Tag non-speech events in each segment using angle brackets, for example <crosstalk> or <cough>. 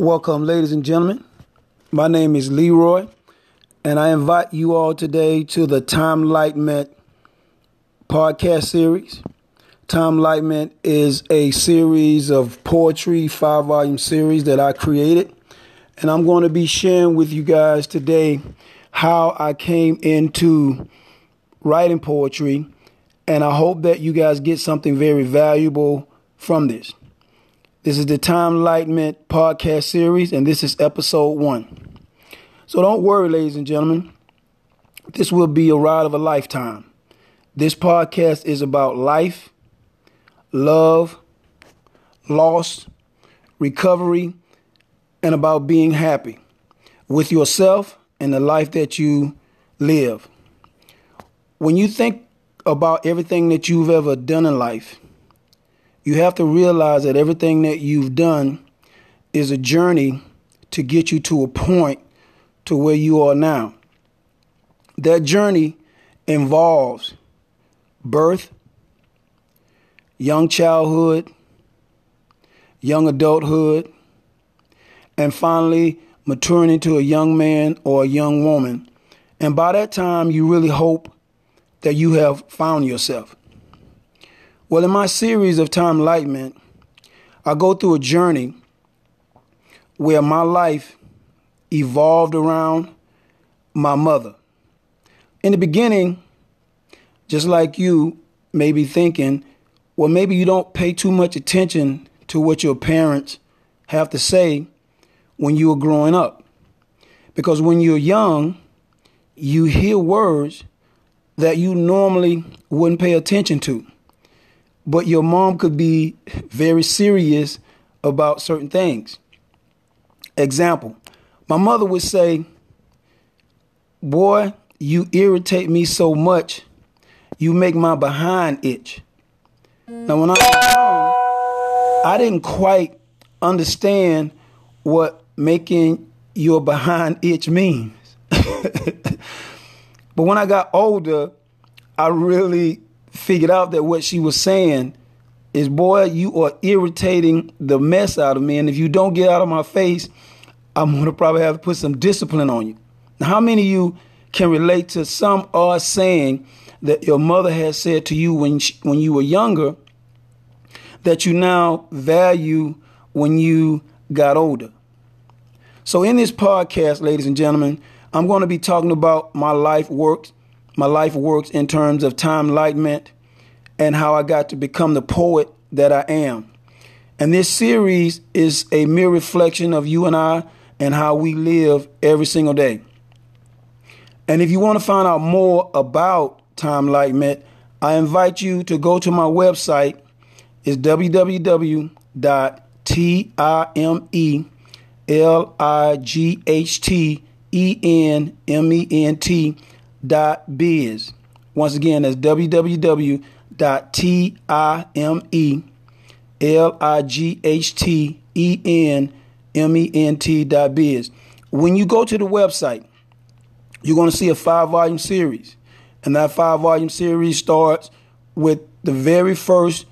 Welcome, ladies and gentlemen. My name is Leroy, and I invite you all today to the Time Lightment podcast series. Time Lightment is a series of poetry, five volume series that I created, and I'm going to be sharing with you guys today how I came into writing poetry, and I hope that you guys get something very valuable from this. This is the Time Lightment podcast series, and this is episode one. So don't worry, ladies and gentlemen. This will be a ride of a lifetime. This podcast is about life, love, loss, recovery, and about being happy with yourself and the life that you live. When you think about everything that you've ever done in life, you have to realize that everything that you've done is a journey to get you to a point to where you are now. That journey involves birth, young childhood, young adulthood, and finally maturing into a young man or a young woman. And by that time, you really hope that you have found yourself. Well, in my series of Time Lightment, I go through a journey where my life evolved around my mother. In the beginning, just like you may be thinking, well, maybe you don't pay too much attention to what your parents have to say when you were growing up. Because when you're young, you hear words that you normally wouldn't pay attention to but your mom could be very serious about certain things. Example, my mother would say, Boy, you irritate me so much, you make my behind itch. Now, when I was young, I didn't quite understand what making your behind itch means. <laughs> but when I got older, I really figured out that what she was saying is, boy, you are irritating the mess out of me. And if you don't get out of my face, I'm going to probably have to put some discipline on you. Now, how many of you can relate to some odd saying that your mother has said to you when, she, when you were younger that you now value when you got older? So, in this podcast, ladies and gentlemen, I'm going to be talking about my life work my life works in terms of time lightment and how I got to become the poet that I am. And this series is a mere reflection of you and I and how we live every single day. And if you want to find out more about time lightment, I invite you to go to my website. It's www.timelighthenement biz. Once again, that's www.timelighthenement.biz. When you go to the website, you're going to see a five volume series. And that five volume series starts with the very first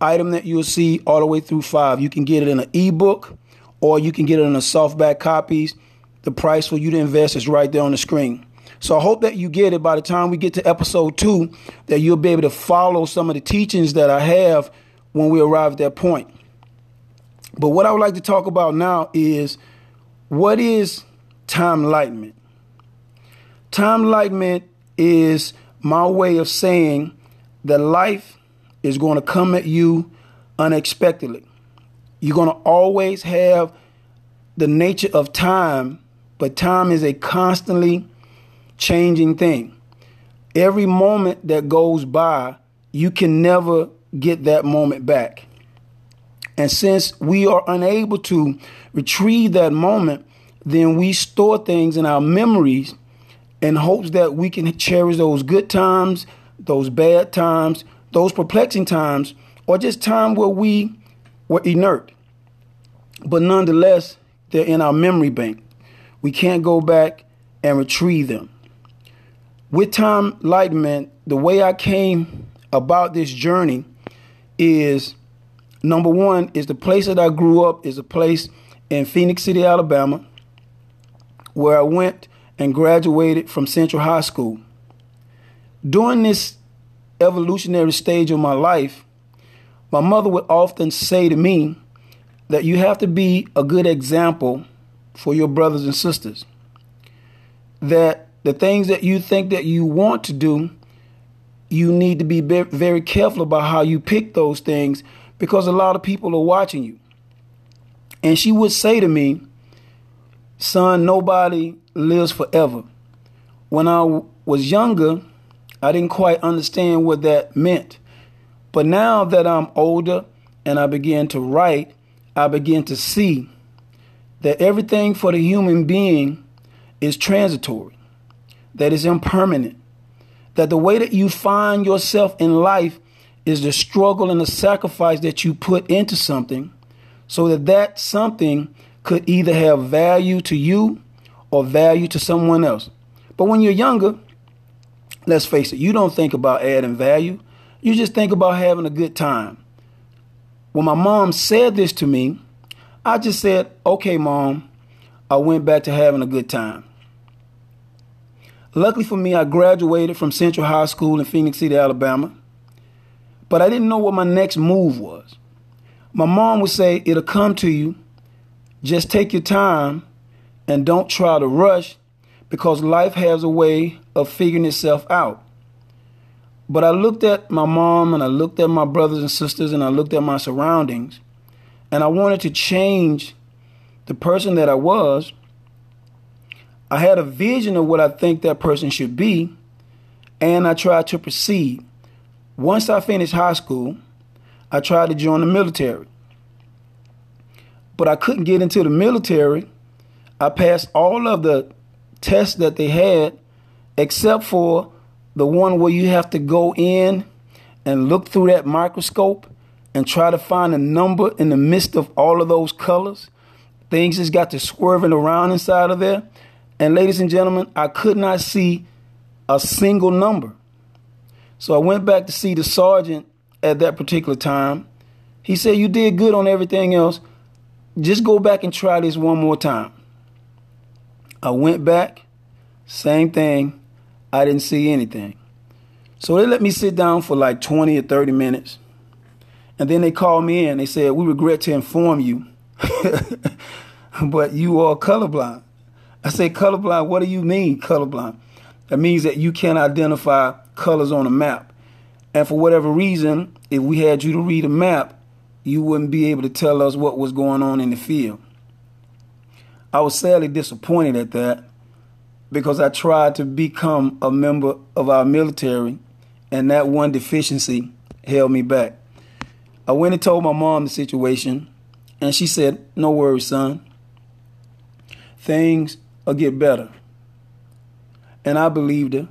item that you'll see all the way through five. You can get it in an ebook or you can get it in a softback copies. The price for you to invest is right there on the screen. So I hope that you get it by the time we get to episode two, that you'll be able to follow some of the teachings that I have when we arrive at that point. But what I would like to talk about now is what is time lightment? Time lightment is my way of saying that life is going to come at you unexpectedly. You're going to always have the nature of time, but time is a constantly changing thing. Every moment that goes by, you can never get that moment back. And since we are unable to retrieve that moment, then we store things in our memories in hopes that we can cherish those good times, those bad times, those perplexing times, or just time where we were inert. But nonetheless, they're in our memory bank. We can't go back and retrieve them with Time Lightment, the way I came about this journey is number one is the place that I grew up is a place in Phenix City, Alabama, where I went and graduated from Central High School. During this evolutionary stage of my life, my mother would often say to me that you have to be a good example for your brothers and sisters. That the things that you think that you want to do, you need to be very careful about how you pick those things because a lot of people are watching you. And she would say to me, Son, nobody lives forever. When I was younger, I didn't quite understand what that meant. But now that I'm older and I begin to write, I begin to see that everything for the human being is transitory, that is impermanent, that the way that you find yourself in life is the struggle and the sacrifice that you put into something so that that something could either have value to you or value to someone else. But when you're younger, let's face it, you don't think about adding value. You just think about having a good time. When my mom said this to me, I just said, okay, mom. I went back to having a good time. Luckily for me, I graduated from Central High School in Phenix City, Alabama. But I didn't know what my next move was. My mom would say, It'll come to you. Just take your time and don't try to rush because life has a way of figuring itself out. But I looked at my mom and I looked at my brothers and sisters and I looked at my surroundings and I wanted to change the person that I was. I had a vision of what I think that person should be and I tried to proceed. Once I finished high school, I tried to join the military. But I couldn't get into the military. I passed all of the tests that they had except for the one where you have to go in and look through that microscope and try to find a number in the midst of all of those colors. Things just got to swerving around inside of there. And ladies and gentlemen, I could not see a single number. So I went back to see the sergeant at that particular time. He said, You did good on everything else. Just go back and try this one more time. I went back, same thing. I didn't see anything. So they let me sit down for like 20 or 30 minutes. And then they called me in. They said, We regret to inform you, <laughs> but you are colorblind. I said, Colorblind, what do you mean, colorblind? That means that you can't identify colors on a map. And for whatever reason, if we had you to read a map, you wouldn't be able to tell us what was going on in the field. I was sadly disappointed at that because I tried to become a member of our military, and that one deficiency held me back. I went and told my mom the situation, and she said, No worries, son. Things will get better. And I believed her.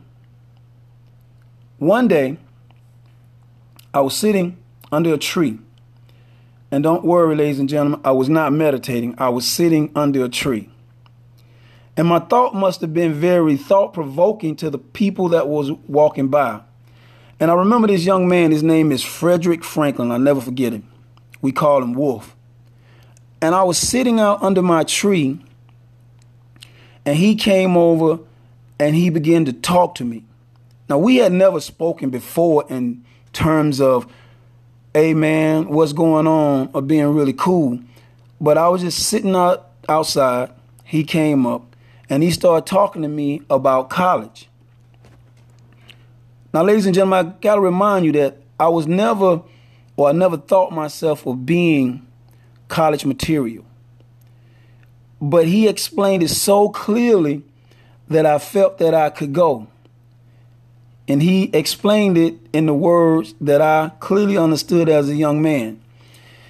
One day, I was sitting under a tree. And don't worry, ladies and gentlemen, I was not meditating. I was sitting under a tree. And my thought must have been very thought provoking to the people that was walking by. And I remember this young man, his name is Frederick Franklin. I'll never forget him. We call him Wolf. And I was sitting out under my tree, and he came over and he began to talk to me. Now, we had never spoken before in terms of, hey man, what's going on, or being really cool. But I was just sitting out outside. He came up and he started talking to me about college. Now, ladies and gentlemen, I got to remind you that I was never, or I never thought myself of being college material. But he explained it so clearly that I felt that I could go. And he explained it in the words that I clearly understood as a young man.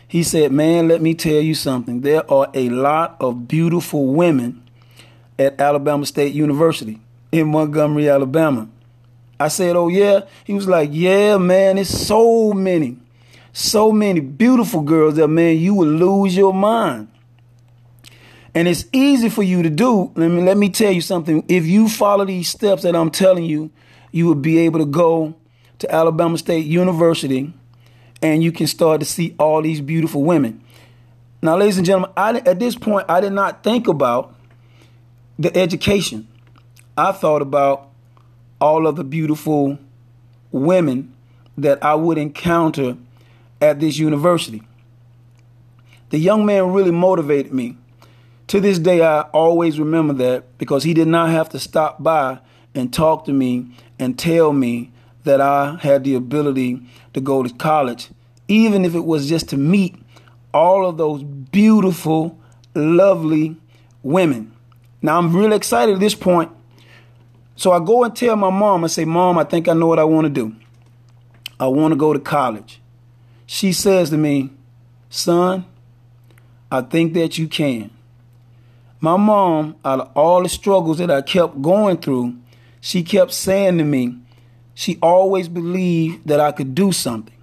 He said, Man, let me tell you something. There are a lot of beautiful women at Alabama State University in Montgomery, Alabama. I said, Oh, yeah. He was like, Yeah, man, it's so many, so many beautiful girls that, man, you would lose your mind. And it's easy for you to do. Let me, let me tell you something. If you follow these steps that I'm telling you, you will be able to go to Alabama State University and you can start to see all these beautiful women. Now, ladies and gentlemen, I, at this point, I did not think about the education. I thought about all of the beautiful women that I would encounter at this university. The young man really motivated me. To this day, I always remember that because he did not have to stop by and talk to me and tell me that I had the ability to go to college, even if it was just to meet all of those beautiful, lovely women. Now, I'm really excited at this point. So I go and tell my mom, I say, Mom, I think I know what I want to do. I want to go to college. She says to me, Son, I think that you can. My mom, out of all the struggles that I kept going through, she kept saying to me, she always believed that I could do something.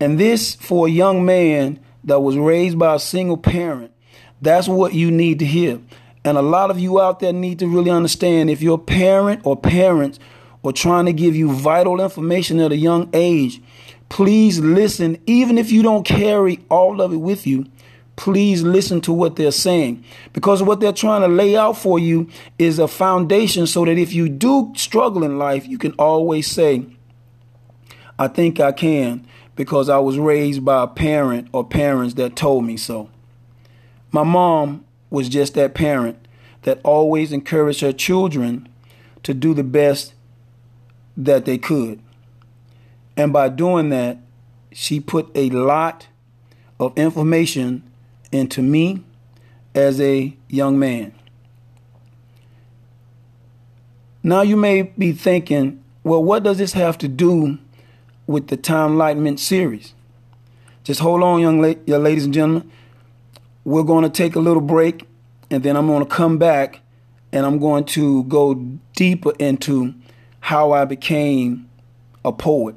And this, for a young man that was raised by a single parent, that's what you need to hear. And a lot of you out there need to really understand if your parent or parents are trying to give you vital information at a young age, please listen, even if you don't carry all of it with you please listen to what they're saying because what they're trying to lay out for you is a foundation so that if you do struggle in life, you can always say, I think I can because I was raised by a parent or parents that told me so. My mom was just that parent that always encouraged her children to do the best that they could. And by doing that, she put a lot of information into me as a young man. Now you may be thinking, well, what does this have to do with the Time Enlightenment series? Just hold on, young, la- ladies and gentlemen. We're going to take a little break, and then I'm going to come back and I'm going to go deeper into how I became a poet.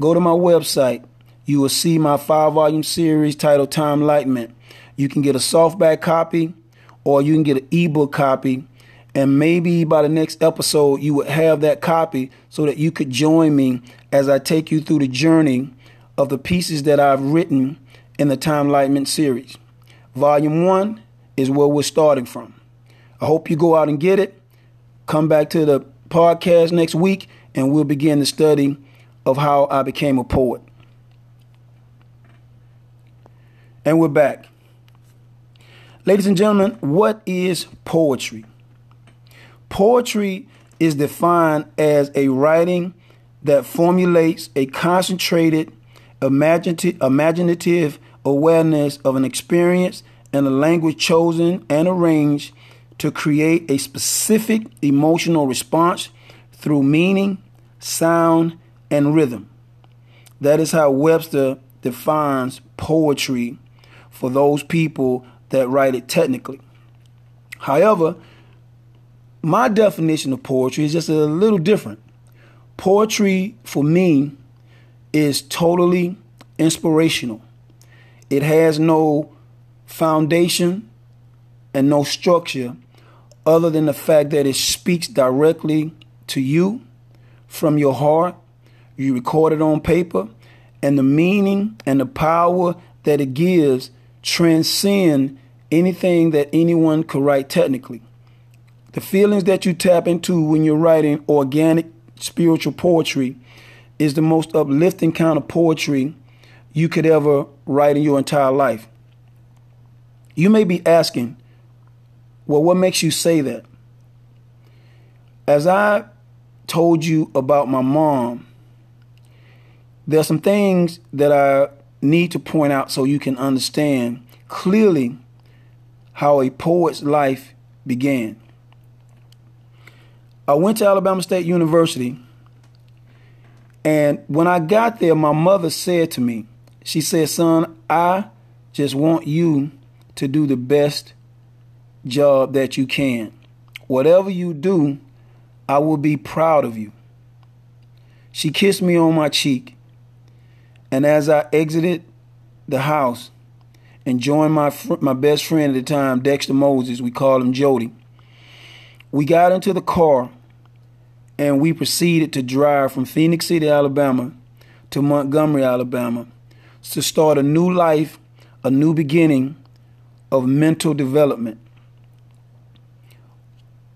Go to my website. You will see my five volume series titled Time Enlightenment. You can get a softback copy or you can get an ebook copy. And maybe by the next episode, you would have that copy so that you could join me as I take you through the journey of the pieces that I've written in the Time Enlightenment series. Volume one is where we're starting from. I hope you go out and get it. Come back to the podcast next week, and we'll begin the study of how I became a poet. And we're back. Ladies and gentlemen, what is poetry? Poetry is defined as a writing that formulates a concentrated, imaginative, awareness of an experience and a language chosen and arranged to create a specific emotional response through meaning, sound, and rhythm. That is how Webster defines poetry for those people that write it technically. However, my definition of poetry is just a little different. Poetry for me is totally inspirational. It has no foundation and no structure other than the fact that it speaks directly to you from your heart. You record it on paper, and the meaning and the power that it gives transcend anything that anyone could write technically. The feelings that you tap into when you're writing organic spiritual poetry is the most uplifting kind of poetry you could ever write in your entire life. You may be asking, well, what makes you say that? As I told you about my mom, there are some things that I need to point out so you can understand clearly how a poet's life began. I went to Alabama State University, and when I got there, my mother said to me, She said, Son, I just want you to do the best job that you can. Whatever you do, I will be proud of you. She kissed me on my cheek, and as I exited the house and joined my fr- my best friend at the time, Dexter Moses, we called him Jody. We got into the car and we proceeded to drive from Phenix City, Alabama to Montgomery, Alabama to start a new life, a new beginning of mental development.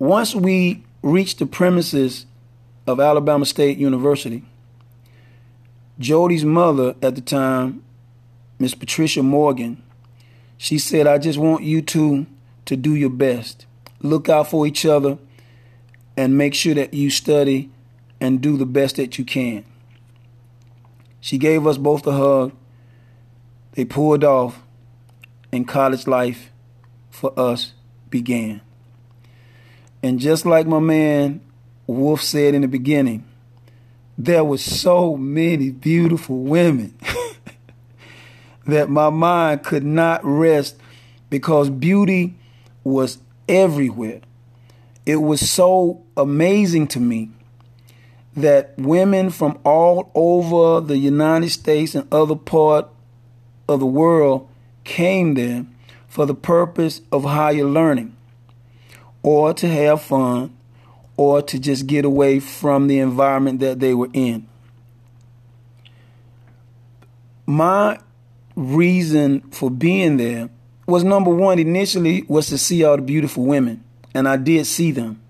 Once we reached the premises of Alabama State University, Jody's mother at the time, Miss Patricia Morgan, she said, I just want you two to do your best. Look out for each other and make sure that you study and do the best that you can. She gave us both a hug. They pulled off, and college life for us began. And just like my man Wolf said in the beginning, there were so many beautiful women <laughs> that my mind could not rest because beauty was everywhere. It was so amazing to me that women from all over the United States and other part of the world came there for the purpose of higher learning or to have fun or to just get away from the environment that they were in. My reason for being there was number one initially was to see all the beautiful women and I did see them.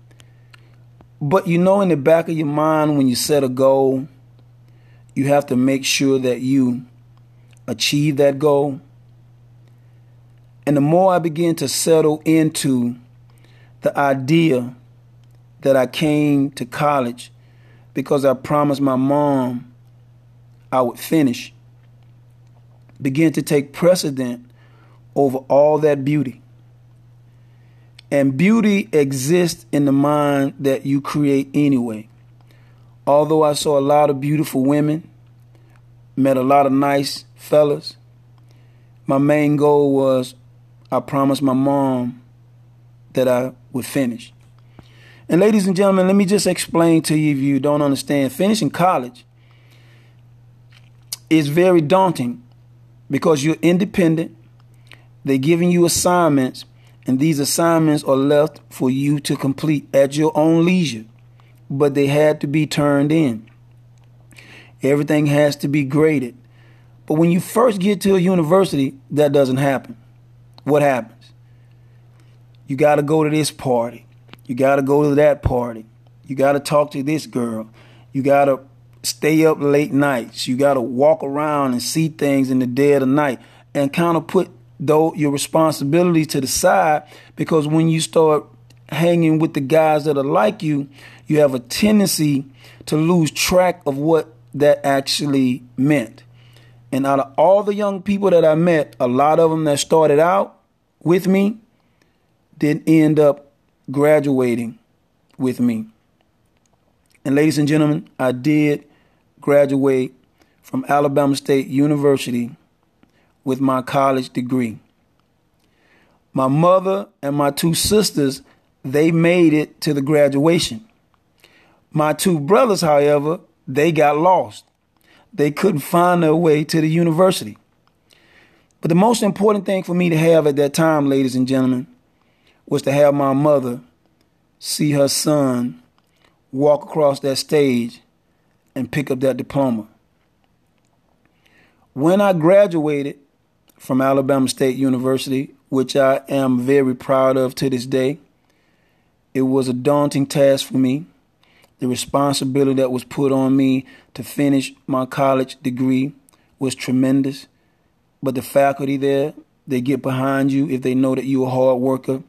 But you know in the back of your mind when you set a goal, you have to make sure that you achieve that goal. And the more I began to settle into the idea that I came to college because I promised my mom I would finish, began to take precedent over all that beauty. And beauty exists in the mind that you create anyway. Although I saw a lot of beautiful women, met a lot of nice fellas, my main goal was I promised my mom that I would finish. And ladies and gentlemen, let me just explain to you if you don't understand. Finishing college is very daunting because you're independent. They're giving you assignments, and these assignments are left for you to complete at your own leisure. But they had to be turned in. Everything has to be graded. But when you first get to a university, that doesn't happen. What happens? You got to go to this party. You got to go to that party. You got to talk to this girl. You got to stay up late nights. You got to walk around and see things in the dead of night and kind of put though your responsibility to the side because when you start hanging with the guys that are like you, you have a tendency to lose track of what that actually meant. And out of all the young people that I met, a lot of them that started out with me didn't end up graduating with me. And ladies and gentlemen, I did graduate from Alabama State University with my college degree. My mother and my two sisters, they made it to the graduation. My two brothers, however, they got lost. They couldn't find their way to the university. But the most important thing for me to have at that time, ladies and gentlemen, was to have my mother see her son walk across that stage and pick up that diploma. When I graduated from Alabama State University, which I am very proud of to this day, it was a daunting task for me. The responsibility that was put on me to finish my college degree was tremendous. But the faculty there, they get behind you if they know that you're a hard worker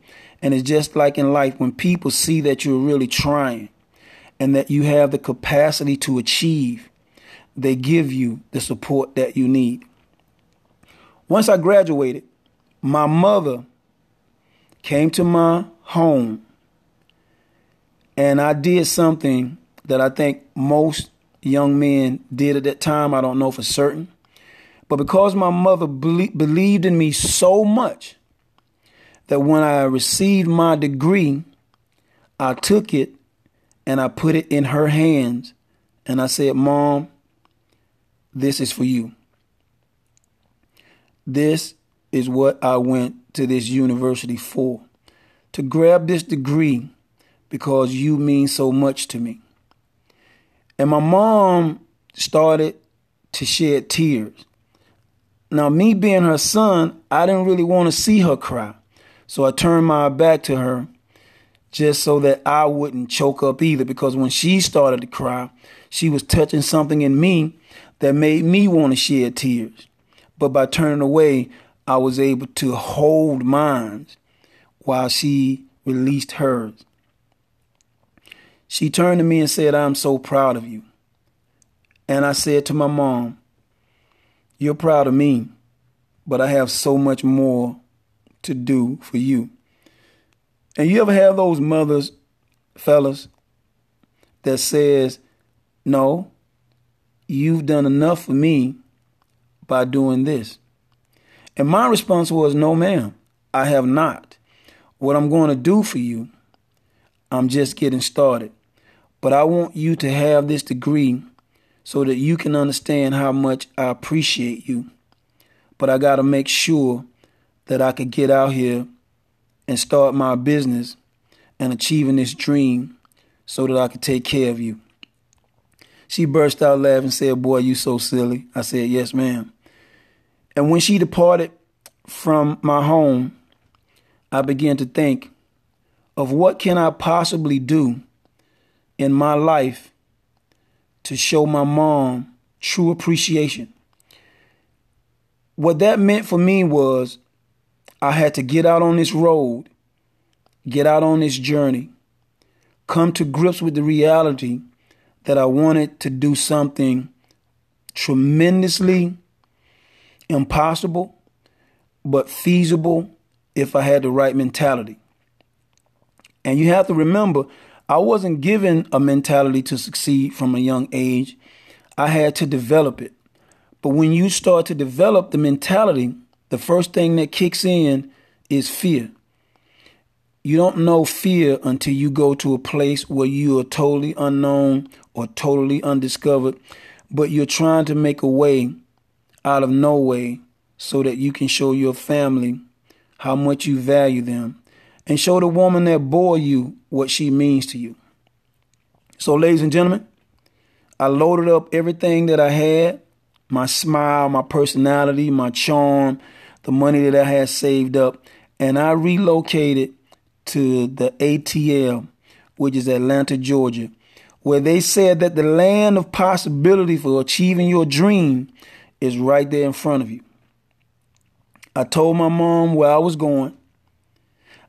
and it's just like in life when people see that you're really trying and that you have the capacity to achieve, they give you the support that you need. Once I graduated, my mother came to my home and I did something that I think most young men did at that time. I don't know for certain. But because my mother believed in me so much that when I received my degree, I took it and I put it in her hands and I said, Mom, this is for you. This is what I went to this university for to grab this degree because you mean so much to me. And my mom started to shed tears. Now, me being her son, I didn't really want to see her cry. So I turned my back to her just so that I wouldn't choke up either because when she started to cry, she was touching something in me that made me want to shed tears. But by turning away, I was able to hold mine while she released hers. She turned to me and said, I'm so proud of you. And I said to my mom, You're proud of me, but I have so much more to do for you. And you ever have those mothers, fellas, that says, No, you've done enough for me by doing this. And my response was, No, ma'am, I have not. What I'm going to do for you, I'm just getting started. But I want you to have this degree so that you can understand how much I appreciate you. But I got to make sure that I could get out here and start my business and achieving this dream so that I could take care of you. She burst out laughing and said, Boy, you so silly. I said, Yes, ma'am. And when she departed from my home, I began to think of what can I possibly do in my life to show my mom true appreciation. What that meant for me was I had to get out on this road, get out on this journey, come to grips with the reality that I wanted to do something tremendously impossible, but feasible if I had the right mentality. And you have to remember, I wasn't given a mentality to succeed from a young age. I had to develop it. But when you start to develop the mentality, the first thing that kicks in is fear. You don't know fear until you go to a place where you are totally unknown or totally undiscovered, but you're trying to make a way out of no way so that you can show your family how much you value them and show the woman that bore you what she means to you. So, ladies and gentlemen, I loaded up everything that I had my smile, my personality, my charm, the money that I had saved up, and I relocated to the ATL, which is Atlanta, Georgia, where they said that the land of possibility for achieving your dream is right there in front of you. I told my mom where I was going.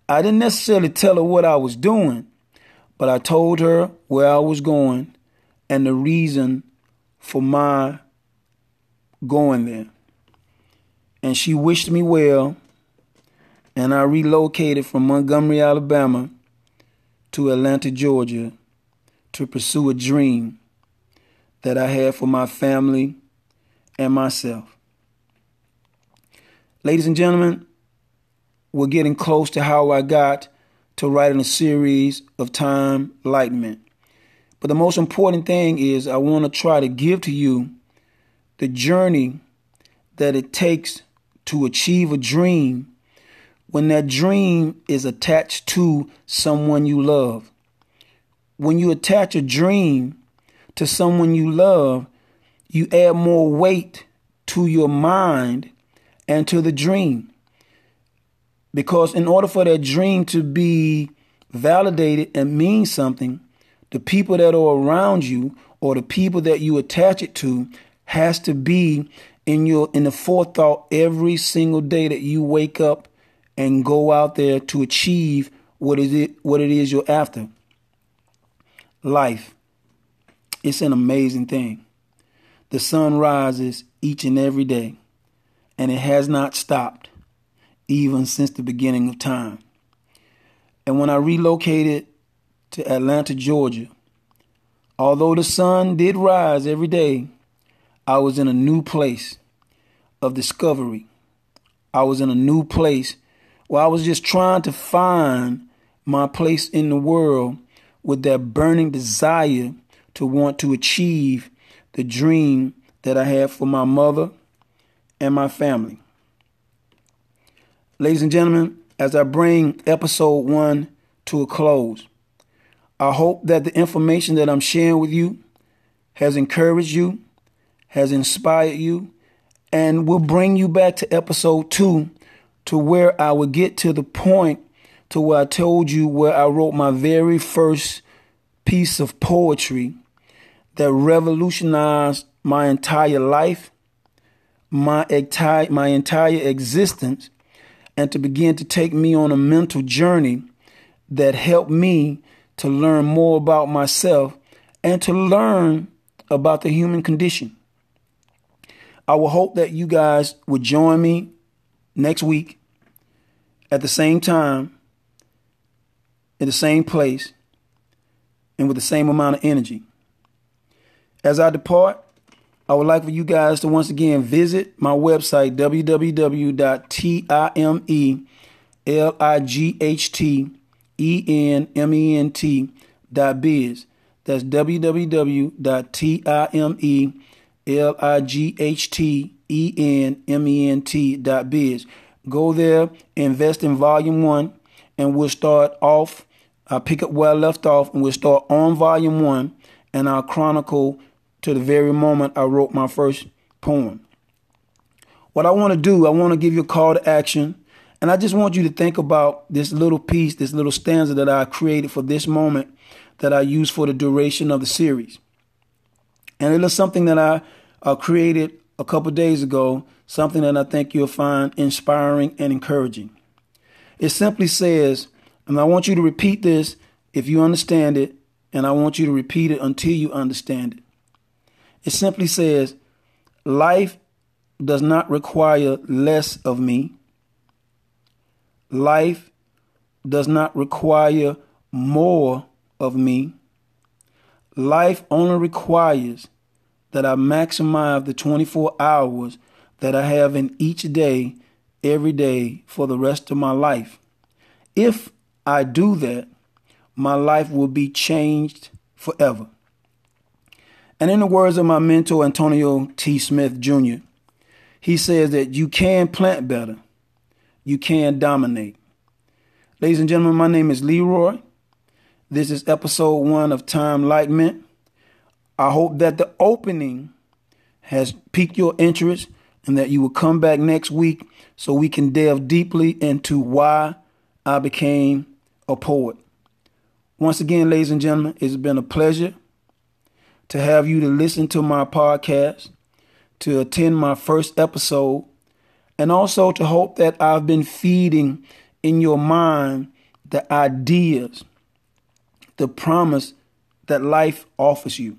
I didn't necessarily tell her what I was doing, but I told her where I was going and the reason for my going there. And she wished me well, and I relocated from Montgomery, Alabama to Atlanta, Georgia to pursue a dream that I had for my family and myself. Ladies and gentlemen, we're getting close to how I got to writing a series of time enlightenment. But the most important thing is I want to try to give to you the journey that it takes to achieve a dream when that dream is attached to someone you love. When you attach a dream to someone you love, you add more weight to your mind and to the dream. Because in order for that dream to be validated and mean something, the people that are around you or the people that you attach it to has to be in your in the forethought every single day that you wake up and go out there to achieve what is it what it is you're after. Life. It's an amazing thing. The sun rises each and every day and it has not stopped even since the beginning of time. And when I relocated to Atlanta, Georgia, although the sun did rise every day, I was in a new place. of discovery. I was in a new place where I was just trying to find my place in the world with that burning desire to want to achieve the dream that I had for my mother and my family. Ladies and gentlemen, as I bring episode one to a close, I hope that the information that I'm sharing with you has encouraged you, has inspired you, and will bring you back to episode two to where I will get to the point to where I told you where I wrote my very first piece of poetry that revolutionized my entire life, my entire, my entire existence, and to begin to take me on a mental journey that helped me to learn more about myself and to learn about the human condition. I will hope that you guys would join me next week at the same time, in the same place, and with the same amount of energy. As I depart, I would like for you guys to once again visit my website, www.timelightent.biz. That's www.timelightent.biz. Go there, invest in volume one, and we'll start off. I'll pick up where I left off, and we'll start on volume one, and I'll chronicle to the very moment I wrote my first poem. What I want to do, I want to give you a call to action. And I just want you to think about this little piece, this little stanza that I created for this moment that I use for the duration of the series. And it is something that I uh, created a couple days ago, something that I think you'll find inspiring and encouraging. It simply says, and I want you to repeat this if you understand it, and I want you to repeat it until you understand it. It simply says, Life does not require less of me. Life does not require more of me. Life only requires that I maximize the 24 hours that I have in each day, every day, for the rest of my life. If I do that, my life will be changed forever. And in the words of my mentor, Antonio T. Smith Jr., he says that you can plant better, you can dominate. Ladies and gentlemen, my name is Leroy. This is episode one of Time Enlightenment. I hope that the opening has piqued your interest and that you will come back next week so we can delve deeply into why I became a poet. Once again, ladies and gentlemen, it's been a pleasure to have you to listen to my podcast, to attend my first episode, and also to hope that I've been feeding in your mind the ideas, the promise that life offers you.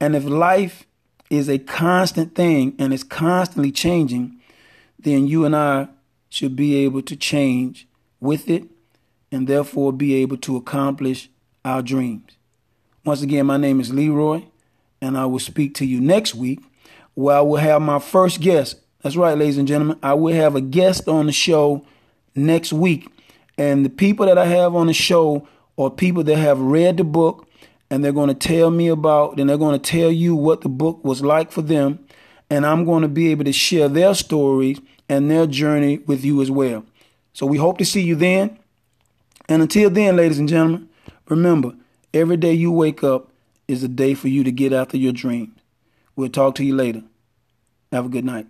And if life is a constant thing and is constantly changing, then you and I should be able to change with it and therefore be able to accomplish our dreams. Once again, my name is Leroy, and I will speak to you next week where I will have my first guest. That's right, ladies and gentlemen. I will have a guest on the show next week. And the people that I have on the show are people that have read the book and they're going to tell me about, and they're going to tell you what the book was like for them. And I'm going to be able to share their stories and their journey with you as well. So we hope to see you then. And until then, ladies and gentlemen, remember, every day you wake up is a day for you to get after your dreams. We'll talk to you later. Have a good night.